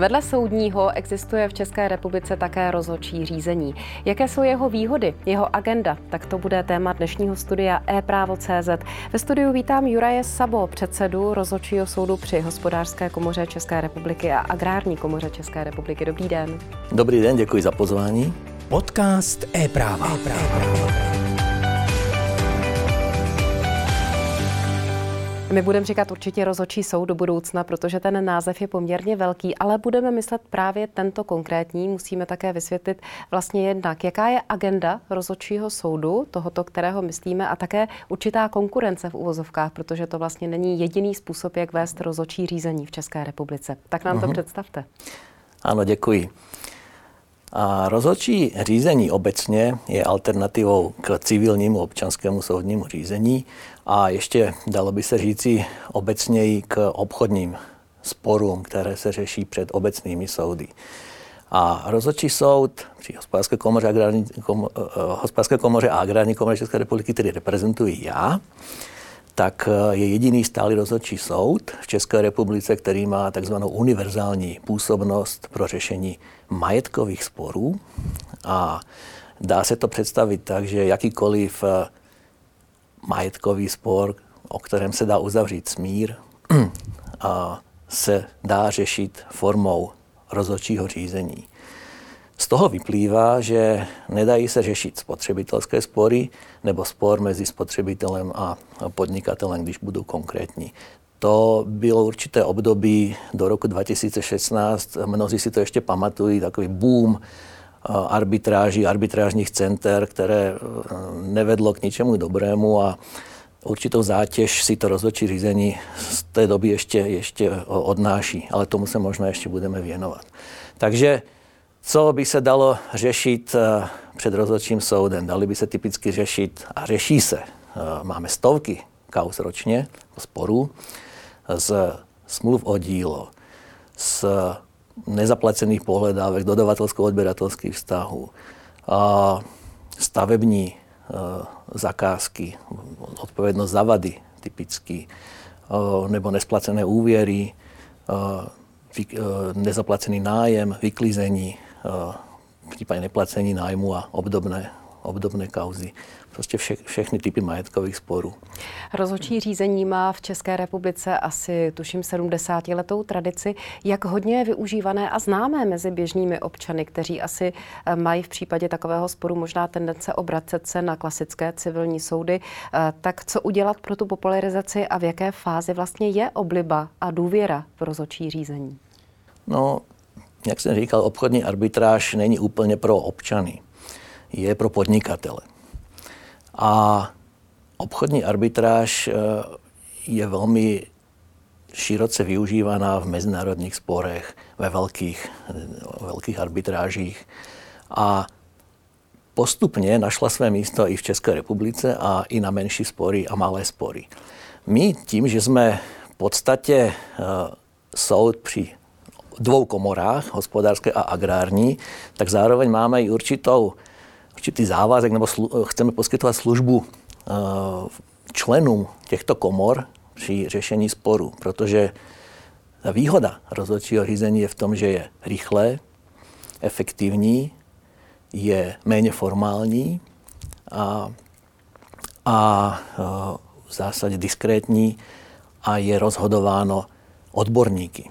Vedle soudního existuje v České republice také rozhodčí řízení. Jaké jsou jeho výhody, jeho agenda? Tak to bude téma dnešního studia e-právo.cz. Ve studiu vítám Juraje Sabo, předsedu rozhodčího soudu při hospodářské komoře České republiky a agrární komoře České republiky. Dobrý den. Dobrý den, děkuji za pozvání. Podcast e-práva. e-práva. My budeme říkat určitě rozhodčí soud do budoucna, protože ten název je poměrně velký, ale budeme myslet právě tento konkrétní. Musíme také vysvětlit vlastně jednak, jaká je agenda rozhodčího soudu, tohoto, kterého myslíme, a také určitá konkurence v uvozovkách, protože to vlastně není jediný způsob, jak vést rozhodčí řízení v České republice. Tak nám uh-huh. to mhm. představte. Ano, děkuji. A rozhodčí řízení obecně je alternativou k civilnímu občanskému soudnímu řízení a ještě dalo by se říci obecněji k obchodním sporům, které se řeší před obecnými soudy. A rozhodčí soud při hospodářské komoře, agrární, kom, uh, hospodářské komoře a agrární komoře České republiky, který reprezentuji já, tak eh, je jediný stálý rozhodčí soud v České republice, který má takzvanou univerzální působnost pro řešení majetkových sporů. A dá se to představit tak, že jakýkoliv eh, majetkový spor, o kterém se dá uzavřít smír, a se dá řešit formou rozhodčího řízení. Z toho vyplývá, že nedají se řešit spotřebitelské spory nebo spor mezi spotřebitelem a podnikatelem, když budou konkrétní. To bylo určité období do roku 2016, mnozí si to ještě pamatují, takový boom arbitráží, arbitrážních center, které nevedlo k ničemu dobrému a určitou zátěž si to rozhodčí řízení z té doby ještě, ještě odnáší, ale tomu se možná ještě budeme věnovat. Takže co by se dalo řešit eh, před rozhodčím soudem? Dali by se typicky řešit, a řeší se, eh, máme stovky kaus ročně, sporů, z smluv o dílo, z nezaplacených pohledávek, dodavatelsko-odběratelských vztahů, stavební eh, zakázky, odpovědnost za vady typicky, nebo nesplacené úvěry, nezaplacený nájem, vyklízení, případně neplacení nájmu a obdobné, obdobné kauzy. Prostě vše, všechny typy majetkových sporů. Rozhodčí řízení má v České republice asi, tuším, 70 letou tradici. Jak hodně je využívané a známé mezi běžnými občany, kteří asi eh, mají v případě takového sporu možná tendence obracet se na klasické civilní soudy. Eh, tak co udělat pro tu popularizaci a v jaké fázi vlastně je obliba a důvěra v rozhodčí řízení? No, jak jsem říkal, obchodní arbitráž není úplně pro občany, je pro podnikatele. A obchodní arbitráž eh, je velmi široce využívaná v mezinárodních sporech, ve velkých, velkých arbitrážích. A postupně našla své místo i v České republice a i na menší spory a malé spory. My tím, že jsme v podstatě uh, soud při dvou komorách, hospodářské a agrární, tak zároveň máme i určitou, určitý závazek, nebo slu, chceme poskytovat službu uh, členům těchto komor při řešení sporu, protože ta výhoda rozhodčího řízení je v tom, že je rychlé, efektivní, je méně formální a, a uh, v zásadě diskrétní a je rozhodováno odborníky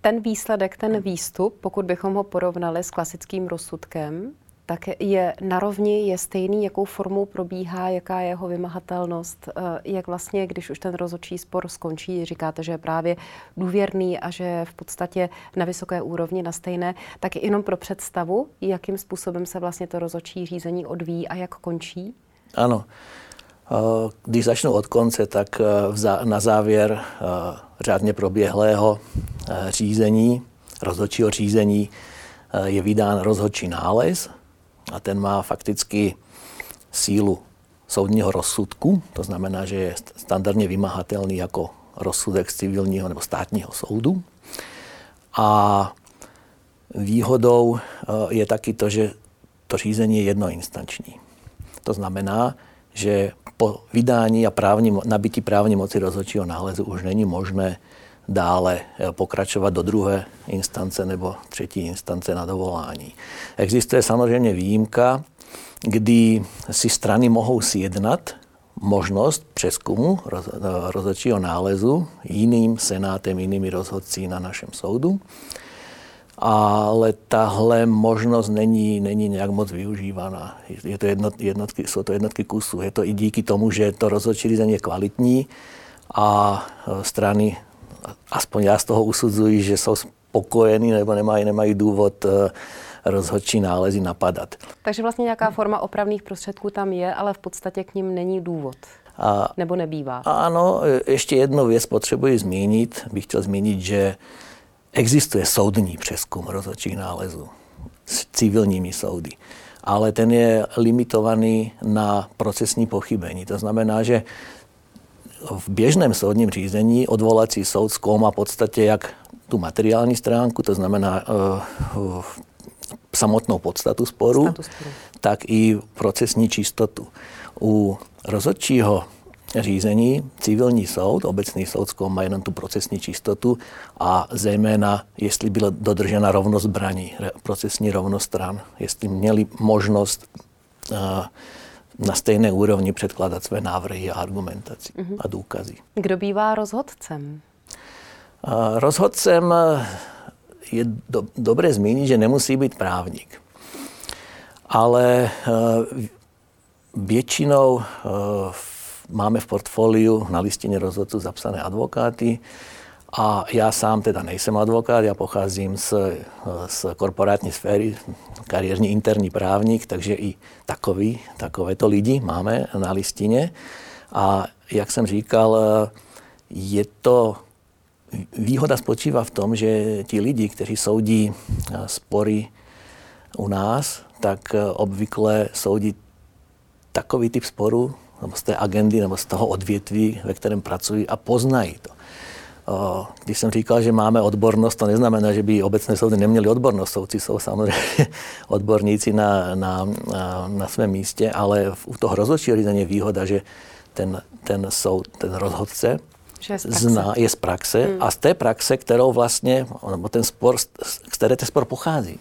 ten výsledek, ten výstup, pokud bychom ho porovnali s klasickým rozsudkem, tak je narovni, je stejný, jakou formou probíhá, jaká je jeho vymahatelnost, eh, jak vlastně, když už ten rozhodčí spor skončí, říkáte, že je právě důvěrný a že je v podstatě na vysoké úrovni, na stejné, tak jenom pro představu, jakým způsobem se vlastně to rozhodčí řízení odvíjí a jak končí? Ano. Eh, když začnu od konce, tak eh, na závěr řádně proběhlého řízení, rozhodčího řízení je vydán rozhodčí nález a ten má fakticky sílu soudního rozsudku, to znamená, že je standardně vymahatelný jako rozsudek z civilního nebo státního soudu. A výhodou je taky to, že to řízení je jednoinstanční. To znamená, že po vydání a právní, nabití právní moci rozhodčího nálezu už není možné dále pokračovat do druhé instance nebo třetí instance na dovolání. Existuje samozřejmě výjimka, kdy si strany mohou sjednat možnost přeskumu rozhodčího nálezu jiným senátem, jinými rozhodci na našem soudu. Ale tahle možnost není, není nějak moc využívaná. Je to jednot, jednotky, jsou to jednotky kusů. Je to i díky tomu, že to rozhodčí řízení je kvalitní a e, strany, aspoň já z toho usudzuji, že jsou spokojení nebo nemají, nemají důvod e, rozhodčí nálezy napadat. Takže vlastně nějaká forma opravných prostředků tam je, ale v podstatě k ním není důvod. A, nebo nebývá. Ano, ještě jednu věc potřebuji zmínit. Bych chtěl zmínit, že existuje soudní přeskum rozhodčích nálezů s civilními soudy. Ale ten je limitovaný na procesní pochybení. To znamená, že v běžném soudním řízení odvolací soud zkoumá v podstatě jak tu materiální stránku, to znamená uh, samotnou podstatu sporu, sporu, tak i procesní čistotu. U rozhodčího řízení civilní soud, obecný soud zkoumá jenom tu procesní čistotu a zejména, jestli byla dodržena rovnost zbraní, procesní rovnost stran, jestli měli možnost uh, na stejné úrovni předkládat své návrhy a argumentaci uh-huh. a důkazy. Kdo bývá rozhodcem? Uh, rozhodcem je do, dobré zmínit, že nemusí být právník. Ale uh, většinou uh, máme v portfoliu na listině rozhodců zapsané advokáty a já sám teda nejsem advokát, já pocházím z, z korporátní sféry, kariérní interní právník, takže i takový, takovéto lidi máme na listině. A jak jsem říkal, je to výhoda spočívá v tom, že ti lidi, kteří soudí spory u nás, tak obvykle soudí takový typ sporu, nebo z té agendy, nebo z toho odvětví, ve kterém pracují a poznají to. Když jsem říkal, že máme odbornost, to neznamená, že by obecné soudy neměly odbornost. Soudci jsou samozřejmě odborníci na, na, na, na svém místě, ale u toho rozhodčího řízení je výhoda, že ten, ten soud, ten rozhodce že je z zná, je z praxe hmm. a z té praxe, kterou vlastně, nebo ten spor, z které ten spor pochází.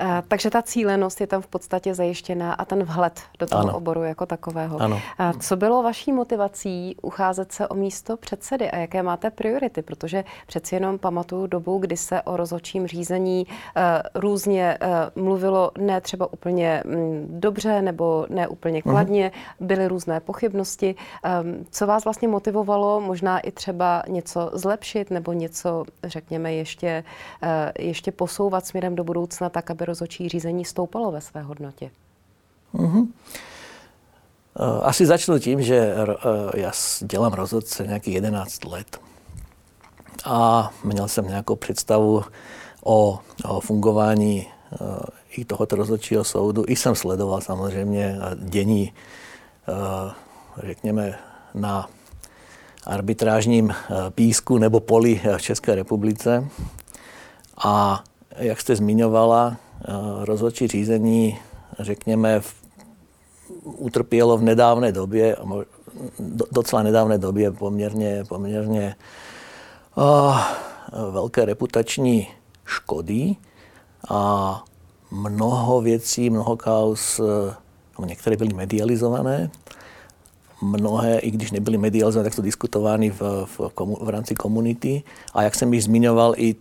Eh, takže ta cílenost je tam v podstatě zajištěná a ten vhled do toho ano. oboru jako takového. Ano. A co bylo vaší motivací ucházet se o místo předsedy a jaké máte priority? Protože přeci jenom pamatuju dobu, kdy se o rozhodčím řízení uh, různě mluvilo ne třeba úplně um, dobře nebo ne úplně mhm. kladně, uh-huh. byly různé pochybnosti. Um, co vás vlastně motivovalo možná i třeba něco zlepšit nebo něco, řekněme, ještě, ještě posouvat směrem do budoucna tak, aby rozhodčí řízení stoupalo ve své hodnotě? Mm-hmm. Asi začnu tím, že eh, já dělám rozhodce nějakých 11 let. A měl jsem nějakou představu o, o fungování eh, i tohoto rozhodčího soudu. I jsem sledoval samozřejmě dění, řekněme, na arbitrážním písku nebo poli v České republice. A jak jste zmiňovala, rozhodčí řízení, řekněme, utrpělo v nedávné době, docela nedávné době poměrně, poměrně uh, velké reputační škody a mnoho věcí, mnoho kaus, no některé byly medializované, mnohé, i když nebyly medializované, tak jsou diskutovány v, v, v rámci komunity. A jak jsem již zmiňoval, i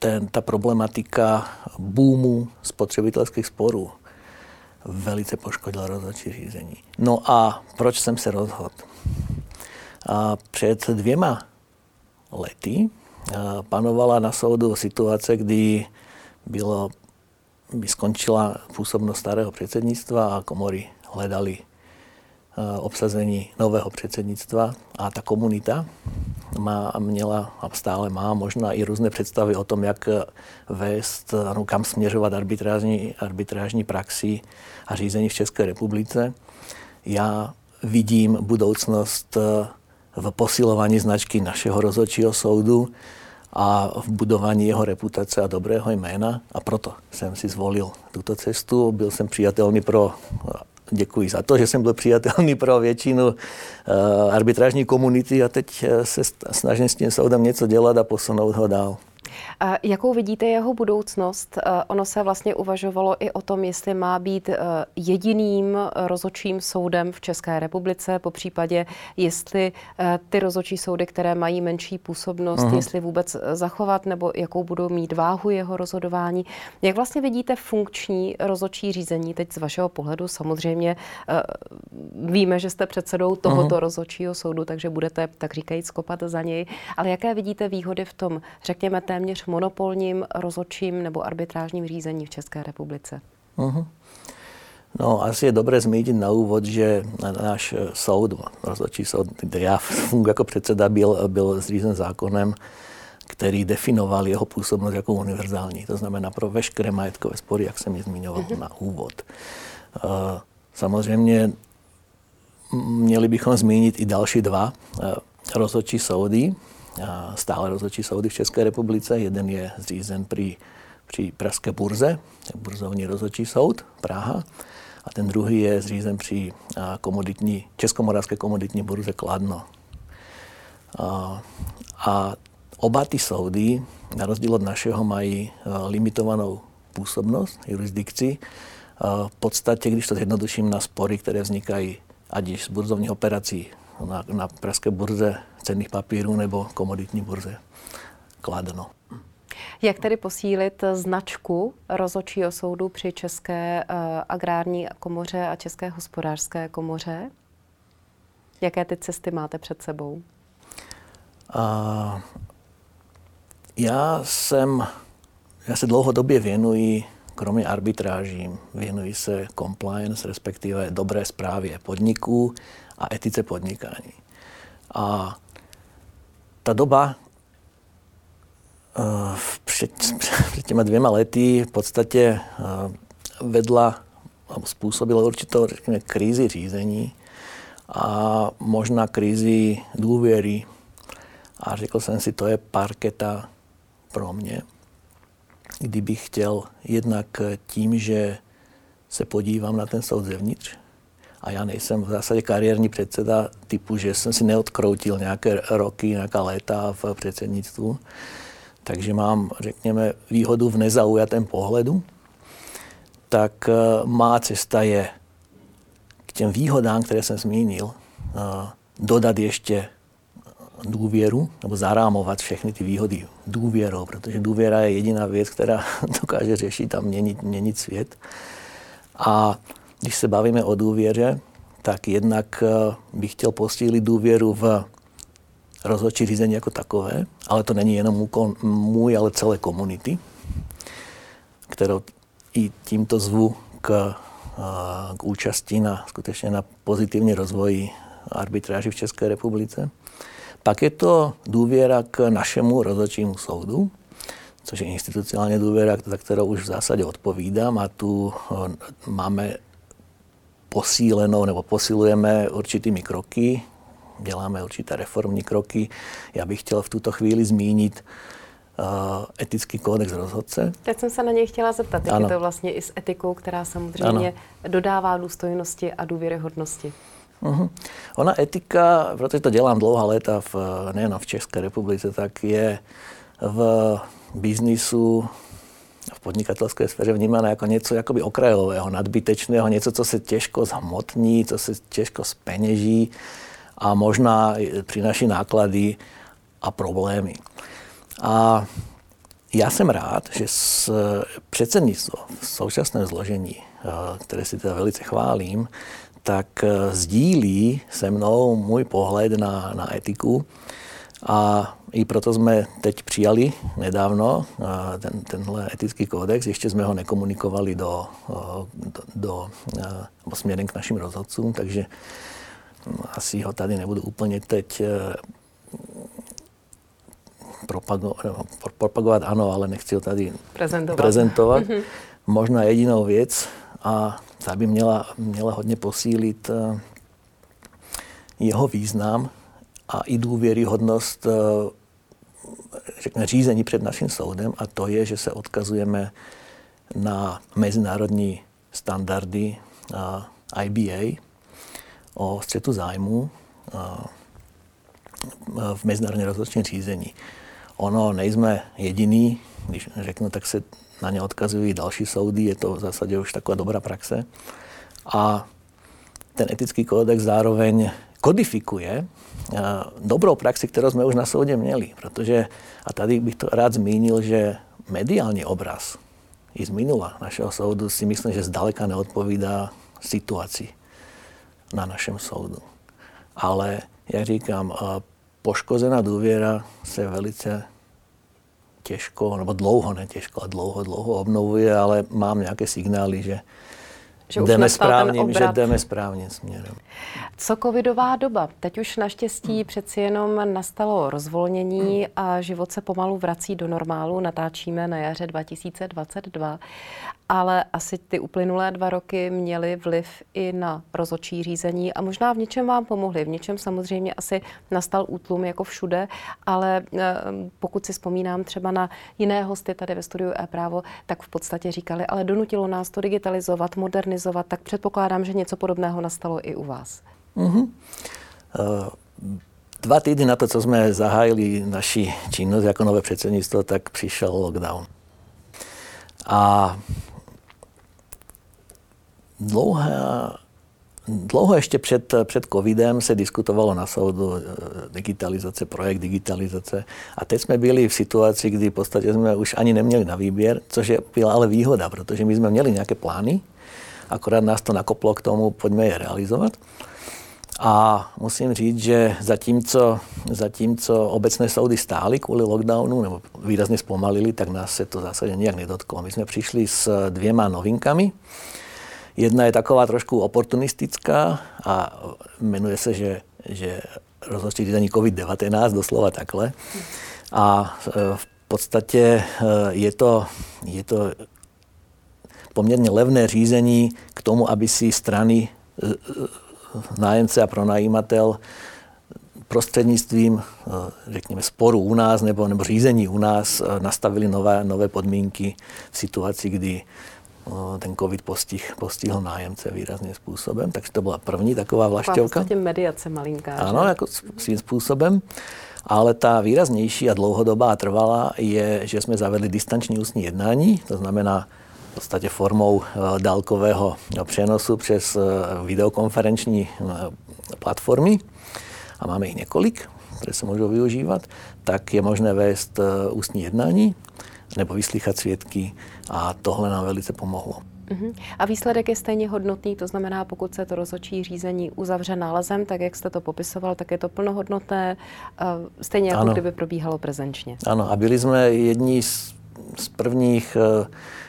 ten, ta problematika boomu spotřebitelských sporů velice poškodila rozhodčí řízení. No a proč jsem se rozhodl? A před dvěma lety panovala na soudu situace, kdy bylo, by skončila působnost starého předsednictva a komory hledali obsazení nového předsednictva a ta komunita má, měla a stále má možná i různé představy o tom, jak vést, ano, kam směřovat arbitrážní, arbitrážní praxi a řízení v České republice. Já vidím budoucnost v posilování značky našeho rozhodčího soudu a v budování jeho reputace a dobrého jména a proto jsem si zvolil tuto cestu. Byl jsem přijatelný pro děkuji za to, že jsem byl přijatelný pro většinu uh, arbitrážní komunity a teď se snažím s tím soudem něco dělat a posunout ho dál. Jakou vidíte jeho budoucnost? Ono se vlastně uvažovalo i o tom, jestli má být eh, jediným rozočím soudem v České republice, po případě, jestli eh, ty rozočí soudy, které mají menší působnost, uh-huh. jestli vůbec zachovat, nebo jakou budou mít váhu jeho rozhodování. Jak vlastně vidíte funkční rozočí řízení teď z vašeho pohledu? Samozřejmě víme, že jste předsedou tohoto uh-huh. rozočího soudu, takže budete, tak říkajíc, skopat za něj. Ale jaké vidíte výhody v tom, řekněme, téměř monopolním rozhodčím nebo arbitrážním řízení v České republice? Uh-huh. No, asi je dobré zmínit na úvod, že náš soud, rozhodčí soud, kde já funguji jako předseda, byl, byl zřízen zákonem, který definoval jeho působnost jako univerzální. To znamená pro veškeré majetkové spory, jak jsem je zmiňoval uh-huh. na úvod. Uh, samozřejmě měli bychom zmínit i další dva uh, rozhodčí soudy, stále rozhodčí soudy v České republice. Jeden je zřízen při, při Pražské burze, burzovní rozhodčí soud Praha, a ten druhý je zřízen při komoditní, Českomoravské komoditní burze Kladno. A, a oba ty soudy, na rozdíl od našeho, mají limitovanou působnost, jurisdikci. V podstatě, když to zjednoduším na spory, které vznikají ať již z burzovních operací na, na Pražské burze cenných papírů nebo komoditní burze Kladno. Jak tedy posílit značku rozhodčího soudu při České uh, agrární komoře a České hospodářské komoře? Jaké ty cesty máte před sebou? Uh, já jsem, já se dlouhodobě věnuji, kromě arbitráží, věnuji se compliance, respektive dobré zprávě podniků a etice podnikání. A ta doba uh, před, před těma dvěma lety v podstatě uh, vedla, způsobila určitou řekněme, krízi řízení a možná krízi důvěry. A řekl jsem si, to je parketa pro mě, kdybych chtěl jednak tím, že se podívám na ten soud zevnitř, a já nejsem v zásadě kariérní předseda typu, že jsem si neodkroutil nějaké roky, nějaká léta v předsednictvu. Takže mám, řekněme, výhodu v nezaujatém pohledu. Tak eh, má cesta je k těm výhodám, které jsem zmínil, eh, dodat ještě důvěru, nebo zarámovat všechny ty výhody důvěrou, protože důvěra je jediná věc, která dokáže řešit a měnit, měnit svět. A když se bavíme o důvěře, tak jednak eh, bych chtěl posílit důvěru v rozhodčí řízení jako takové, ale to není jenom můj, ale celé komunity, kterou i tímto zvu k, eh, k účasti na skutečně na pozitivní rozvoji arbitráži v České republice. Pak je to důvěra k našemu rozhodčímu soudu, což je institucionálně důvěra, za kterou už v zásadě odpovídám a tu eh, máme posílenou nebo posilujeme určitými kroky, děláme určité reformní kroky. Já bych chtěl v tuto chvíli zmínit uh, etický kódex rozhodce. Teď jsem se na něj chtěla zeptat, jak ano. je to vlastně i s etikou, která samozřejmě ano. dodává důstojnosti a důvěryhodnosti. Uh-huh. Ona etika, protože to dělám dlouhá léta v, nejen v České republice, tak je v biznisu podnikatelské sféře vnímané jako něco jakoby okrajového, nadbytečného, něco, co se těžko zhmotní, co se těžko speněží a možná přináší náklady a problémy. A já jsem rád, že s předsednictvo v současném zložení, eh, které si teda velice chválím, tak eh, sdílí se mnou můj pohled na, na etiku a i proto jsme teď přijali nedávno ten, tenhle etický kódex. Ještě jsme ho nekomunikovali do, do, do, do směrem k našim rozhodcům, takže hm, asi ho tady nebudu úplně teď e, propagovat, no, propagovat ano, ale nechci ho tady prezentovat. prezentovat. Mhm. Možná jedinou věc, a ta by měla, měla hodně posílit e, jeho význam a i důvěryhodnost e, řekne, řízení před naším soudem a to je, že se odkazujeme na mezinárodní standardy a IBA o střetu zájmu v mezinárodně rozhodčím řízení. Ono nejsme jediný, když řeknu, tak se na ně odkazují další soudy, je to v zásadě už taková dobrá praxe. A ten etický kódex zároveň kodifikuje dobrou praxi, kterou jsme už na soudě měli. Protože, a tady bych to rád zmínil, že mediální obraz i z minula našeho soudu si myslím, že zdaleka neodpovídá situaci na našem soudu. Ale, jak říkám, poškozená důvěra se velice těžko, nebo dlouho, ne těžko, ale dlouho, dlouho obnovuje, ale mám nějaké signály, že že jdeme, správným, že jdeme správným směrem. Co covidová doba? Teď už naštěstí hmm. přeci jenom nastalo rozvolnění a život se pomalu vrací do normálu. Natáčíme na jaře 2022 ale asi ty uplynulé dva roky měly vliv i na rozočí řízení a možná v něčem vám pomohly. V něčem samozřejmě asi nastal útlum jako všude, ale eh, pokud si vzpomínám třeba na jiné hosty tady ve studiu e-právo, tak v podstatě říkali, ale donutilo nás to digitalizovat, modernizovat, tak předpokládám, že něco podobného nastalo i u vás. Mm-hmm. Uh dva týdny na to, co jsme zahájili naši činnost jako nové předsednictvo, tak přišel lockdown. A dlouhá, dlouho ještě před, před covidem se diskutovalo na soudu eh, digitalizace, projekt digitalizace. A teď jsme byli v situaci, kdy v podstatě jsme už ani neměli na výběr, což je byla ale výhoda, protože my jsme měli nějaké plány, akorát nás to nakoplo k tomu, pojďme je realizovat. A musím říct, že zatímco, zatímco obecné soudy stály kvůli lockdownu nebo výrazně zpomalili, tak nás se to v zásadě nijak nedotklo. My jsme přišli s dvěma novinkami. Jedna je taková trošku oportunistická a jmenuje se, že, že rozhodčí řízení COVID-19, doslova takhle. A e, v podstatě e, je to, je to poměrně levné řízení k tomu, aby si strany e, nájemce a pronajímatel prostřednictvím, řekněme, sporu u nás nebo, nebo řízení u nás nastavili nové, nové podmínky v situaci, kdy ten covid postih, postihl nájemce výrazným způsobem, takže to byla první taková vlašťovka. Taková mediace malinká. Ano, jako svým způsobem. Ale ta výraznější a dlouhodobá trvalá je, že jsme zavedli distanční ústní jednání, to znamená v podstatě formou e, dálkového přenosu přes e, videokonferenční e, platformy a máme jich několik, které se můžou využívat, tak je možné vést ústní jednání nebo vyslychat svědky a tohle nám velice pomohlo. Uh-huh. A výsledek je stejně hodnotný, to znamená, pokud se to rozhodčí řízení uzavře nálezem, tak jak jste to popisoval, tak je to plnohodnotné, stejně jako ano. kdyby probíhalo prezenčně. Ano, a byli jsme jedni z, z prvních uh,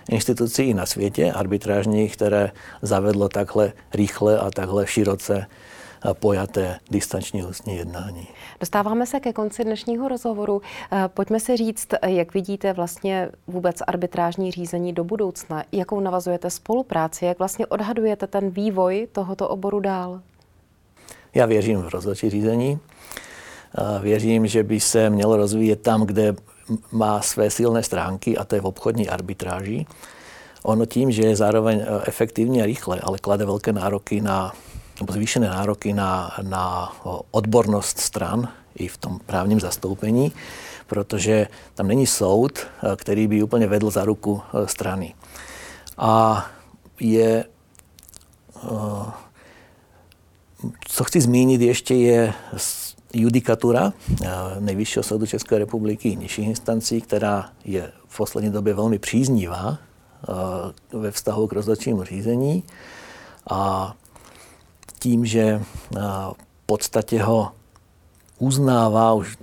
institucí na světě, arbitrážních, které zavedlo takhle rychle a takhle široce pojaté distanční ústní jednání. Dostáváme se ke konci dnešního rozhovoru. Eh, pojďme si říct, jak vidíte vlastně vůbec arbitrážní řízení do budoucna, jakou navazujete spolupráci, jak vlastně odhadujete ten vývoj tohoto oboru dál? Já věřím v rozhodčí řízení. Věřím, že by se mělo rozvíjet tam, kde má své silné stránky, a to je v obchodní arbitráži. Ono tím, že je zároveň eh, efektivní a rychle, ale klade velké nároky na nebo zvýšené nároky na, na odbornost stran i v tom právním zastoupení, protože tam není soud, eh, který by úplně vedl za ruku eh, strany. A je, eh, co chci zmínit ještě, je judikatura Nejvyššího soudu České republiky nižších instancí, která je v poslední době velmi příznivá ve vztahu k rozhodčímu řízení. A tím, že v podstatě ho uznává, už,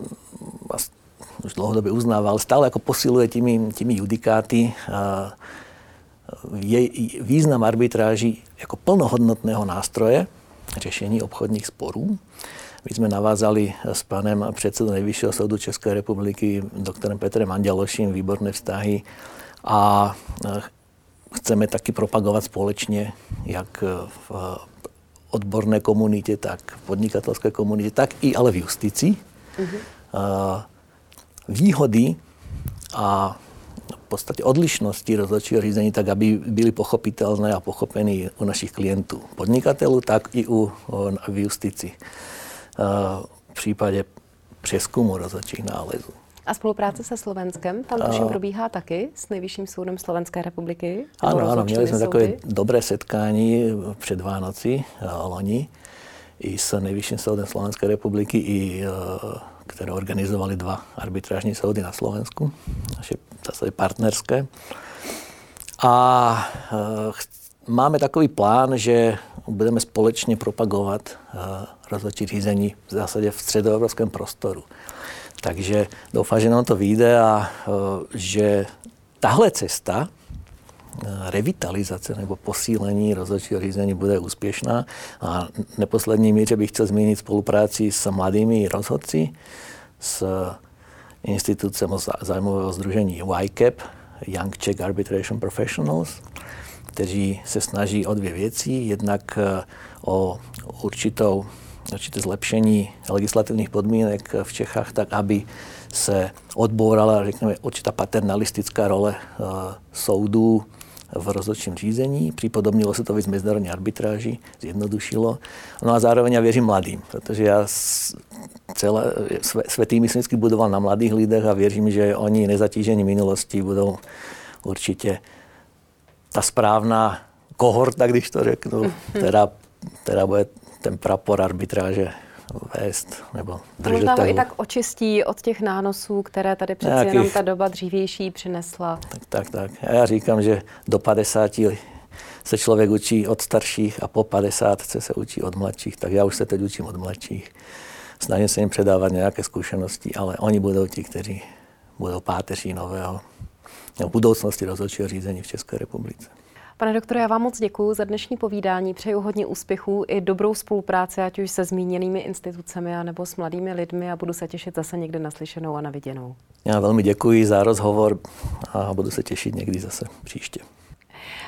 už dlouhodobě uznává, ale stále jako posiluje těmi, těmi judikáty je význam arbitráží jako plnohodnotného nástroje řešení obchodních sporů. My jsme navázali s panem předsedou Nejvyššího soudu České republiky, doktorem Petrem Anděloším, výborné vztahy a chceme taky propagovat společně, jak v odborné komunitě, tak v podnikatelské komunitě, tak i ale v justici. Mm-hmm. Výhody a podstate odlišnosti rozhodčího řízení, tak aby byly pochopitelné a pochopené u našich klientů, podnikatelů, tak i u, v justici. V případě přeskumu rozhodčích nálezů. A spolupráce se Slovenskem, tam tuším probíhá taky s Nejvyšším soudem Slovenské republiky? Ano, ano, měli jsme takové dobré setkání před Vánoci loni i s Nejvyšším soudem Slovenské republiky, i, které organizovali dva arbitrážní soudy na Slovensku, naše zase partnerské. A máme takový plán, že budeme společně propagovat rozhodčí řízení v zásadě v středoevropském prostoru. Takže doufám, že nám to vyjde a e, že tahle cesta e, revitalizace nebo posílení rozhodčího řízení bude úspěšná. A neposlední míře bych chtěl zmínit spolupráci s mladými rozhodci, s institucem zájmového združení YCAP, Young Czech Arbitration Professionals, kteří se snaží o dvě věci. Jednak e, o určitou určité zlepšení legislativních podmínek v Čechách, tak aby se odbourala, řekněme, určitá paternalistická role uh, soudů v rozhodčím řízení, připodobnilo se to víc mezinárodní arbitráži, zjednodušilo. No a zároveň já věřím mladým, protože já celé, své, své týmy jsem vždycky budoval na mladých lidech a věřím, že oni nezatížení minulostí budou určitě ta správná kohorta, když to řeknu, která, která bude ten prapor arbitráže vést nebo držet. Možná ho i tak očistí od těch nánosů, které tady přeci Nějakých... jenom ta doba dřívější přinesla. Tak, tak, tak. A já říkám, že do 50 se člověk učí od starších a po 50 se učí od mladších, tak já už se teď učím od mladších. Snažím se jim předávat nějaké zkušenosti, ale oni budou ti, kteří budou páteří nového no, budoucnosti rozhodčího řízení v České republice. Pane doktore, já vám moc děkuji za dnešní povídání. Přeju hodně úspěchů i dobrou spolupráci, ať už se zmíněnými institucemi, nebo s mladými lidmi a budu se těšit zase někdy naslyšenou a na viděnou. Já velmi děkuji za rozhovor a budu se těšit někdy zase příště.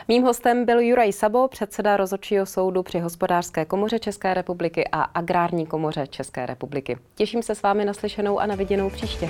Mým hostem byl Juraj Sabo, předseda rozhodčího soudu při hospodářské komoře České republiky a agrární komoře České republiky. Těším se s vámi naslyšenou a na viděnou příště.